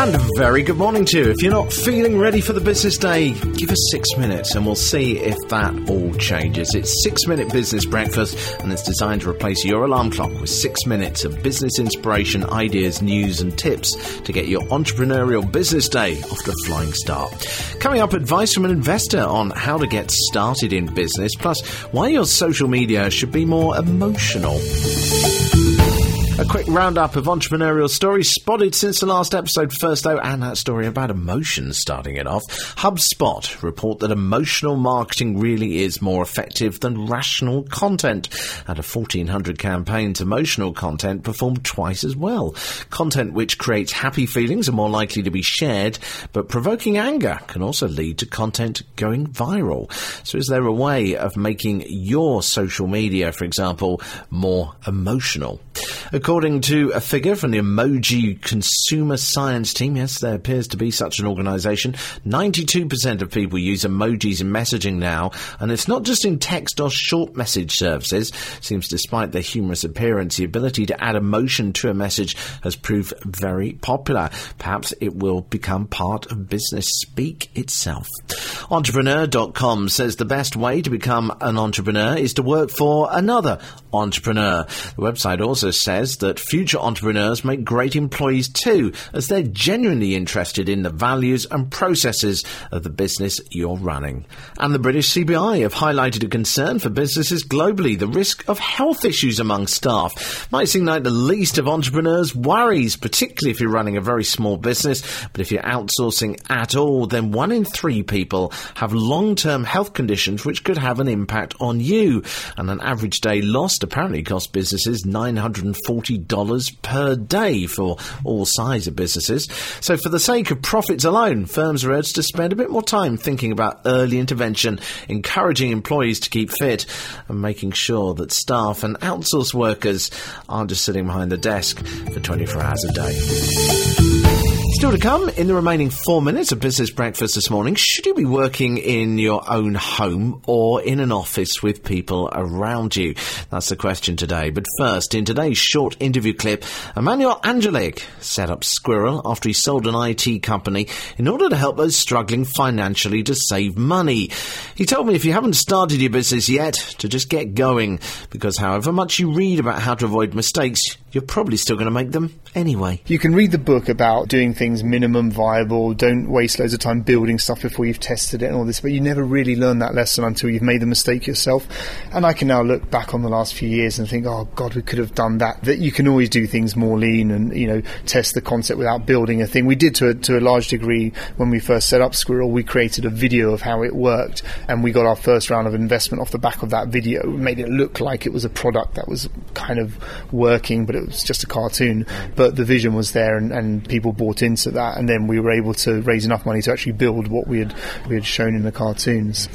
And a very good morning to you. If you're not feeling ready for the business day, give us six minutes and we'll see if that all changes. It's Six Minute Business Breakfast and it's designed to replace your alarm clock with six minutes of business inspiration, ideas, news, and tips to get your entrepreneurial business day off to a flying start. Coming up, advice from an investor on how to get started in business, plus why your social media should be more emotional. Quick roundup of entrepreneurial stories spotted since the last episode first, though, and that story about emotions starting it off. HubSpot report that emotional marketing really is more effective than rational content. Out of 1,400 campaigns, emotional content performed twice as well. Content which creates happy feelings are more likely to be shared, but provoking anger can also lead to content going viral. So is there a way of making your social media, for example, more emotional? According to a figure from the Emoji Consumer Science Team, yes, there appears to be such an organisation, 92% of people use emojis in messaging now, and it's not just in text or short message services. Seems despite their humorous appearance, the ability to add emotion to a message has proved very popular. Perhaps it will become part of business speak itself. Entrepreneur.com says the best way to become an entrepreneur is to work for another entrepreneur. The website also says that future entrepreneurs make great employees too, as they're genuinely interested in the values and processes of the business you're running. And the British CBI have highlighted a concern for businesses globally the risk of health issues among staff. Might seem like the least of entrepreneurs' worries, particularly if you're running a very small business, but if you're outsourcing at all, then one in three people have long term health conditions which could have an impact on you. And an average day lost apparently cost businesses $940 per day for all size of businesses. So, for the sake of profits alone, firms are urged to spend a bit more time thinking about early intervention, encouraging employees to keep fit, and making sure that staff and outsourced workers aren't just sitting behind the desk for 24 hours a day. Still to come in the remaining four minutes of Business Breakfast this morning. Should you be working in your own home or in an office with people around you? That's the question today. But first, in today's short interview clip, Emmanuel Angelic set up Squirrel after he sold an IT company in order to help those struggling financially to save money. He told me if you haven't started your business yet, to just get going, because however much you read about how to avoid mistakes, you're probably still going to make them anyway. You can read the book about doing things minimum viable, don't waste loads of time building stuff before you've tested it and all this, but you never really learn that lesson until you've made the mistake yourself. And I can now look back on the last few years and think, oh God, we could have done that. That you can always do things more lean and, you know, test the concept without building a thing. We did to a, to a large degree when we first set up Squirrel, we created a video of how it worked and we got our first round of investment off the back of that video. We made it look like it was a product that was kind of working, but it was just a cartoon. But the vision was there and, and people bought into that and then we were able to raise enough money to actually build what we had we had shown in the cartoons.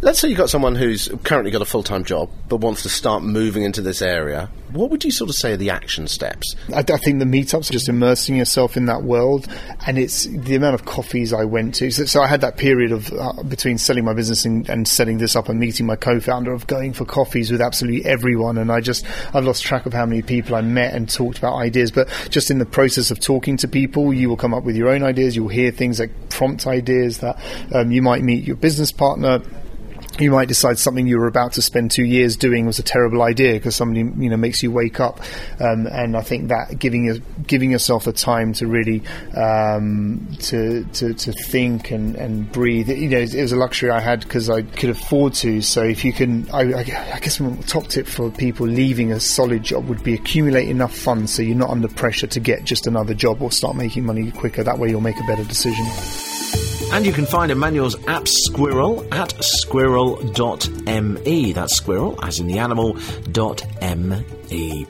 Let's say you've got someone who's currently got a full time job but wants to start moving into this area. What would you sort of say are the action steps? I, I think the meetups, are just immersing yourself in that world, and it's the amount of coffees I went to. So, so I had that period of uh, between selling my business and, and, setting this up and meeting my co-founder of going for coffees with absolutely everyone, and I just I've lost track of how many people I met and talked about ideas. But just in the process of talking to people, you will come up with your own ideas. You'll hear things that prompt ideas that um, you might meet your business partner you might decide something you were about to spend two years doing was a terrible idea because somebody you know makes you wake up, um, and I think that giving giving yourself the time to really um, to, to to think and, and breathe, you know, it, was a luxury I had because I could afford to. So if you can, I, I guess my top tip for people leaving a solid job would be accumulate enough funds so you're not under pressure to get just another job or start making money quicker. That way you'll make a better decision. And you can find Emmanuel's app Squirrel at squirrel.me. That's squirrel, as in the animal, dot M-E.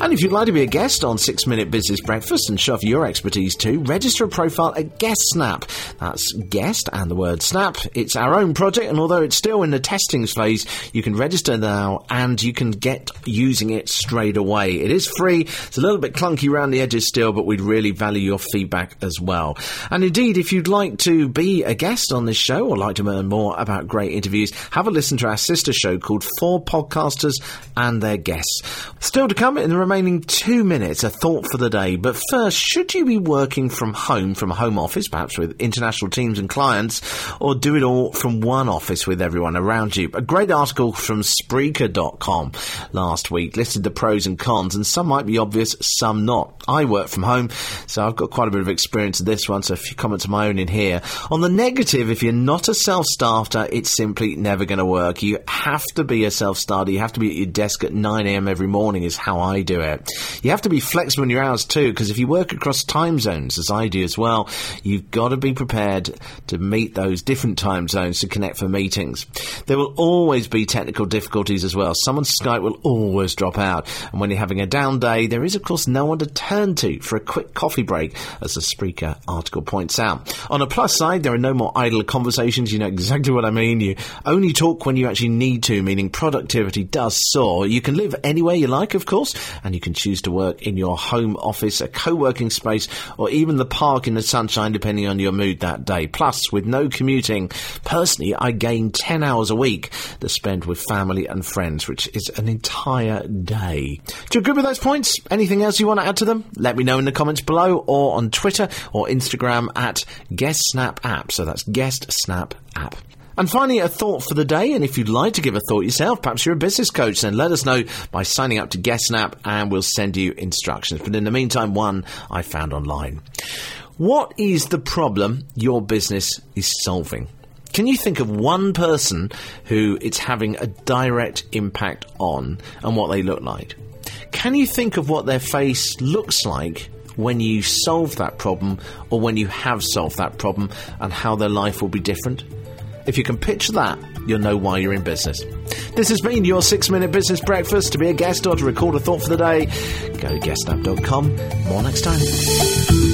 And if you'd like to be a guest on Six Minute Business Breakfast and shove your expertise too, register a profile at Guest Snap. That's guest and the word snap. It's our own project, and although it's still in the testing phase, you can register now and you can get using it straight away. It is free. It's a little bit clunky around the edges still, but we'd really value your feedback as well. And indeed, if you'd like to be a guest on this show or like to learn more about great interviews, have a listen to our sister show called For Podcasters and Their Guests. Still to come in the remaining two minutes, a thought for the day. But first, should you be working from home, from a home office, perhaps with international teams and clients, or do it all from one office with everyone around you? A great article from Spreaker.com last week listed the pros and cons, and some might be obvious, some not. I work from home, so I've got quite a bit of experience of this one, so a few comments of my own in here. On the negative, if you're not a self-starter, it's simply never going to work. You have to be a self-starter. You have to be at your desk at 9am every morning is how I do it. You have to be flexible in your hours too, because if you work across time zones, as I do as well, you've got to be prepared to meet those different time zones to connect for meetings. There will always be technical difficulties as well. Someone's Skype will always drop out, and when you're having a down day, there is of course no one to turn to for a quick coffee break, as the Spreaker article points out. On a plus side, there are no more idle conversations. You know exactly what I mean. You only talk when you actually need to, meaning productivity does soar. You can live anywhere you like, of course, and you can choose to work in your home office, a co-working space, or even the park in the sunshine, depending on your mood that day. Plus, with no commuting, personally, I gain 10 hours a week to spend with family and friends, which is an entire day. Do you agree with those points? Anything else you want to add to them? Let me know in the comments below or on Twitter or Instagram at Guest Snap App. So that's Guest Snap App. And finally, a thought for the day. And if you'd like to give a thought yourself, perhaps you're a business coach, then let us know by signing up to GuestSnap and we'll send you instructions. But in the meantime, one I found online. What is the problem your business is solving? Can you think of one person who it's having a direct impact on and what they look like? Can you think of what their face looks like when you solve that problem or when you have solved that problem and how their life will be different? If you can picture that, you'll know why you're in business. This has been your six minute business breakfast. To be a guest or to record a thought for the day, go to guestapp.com. More next time.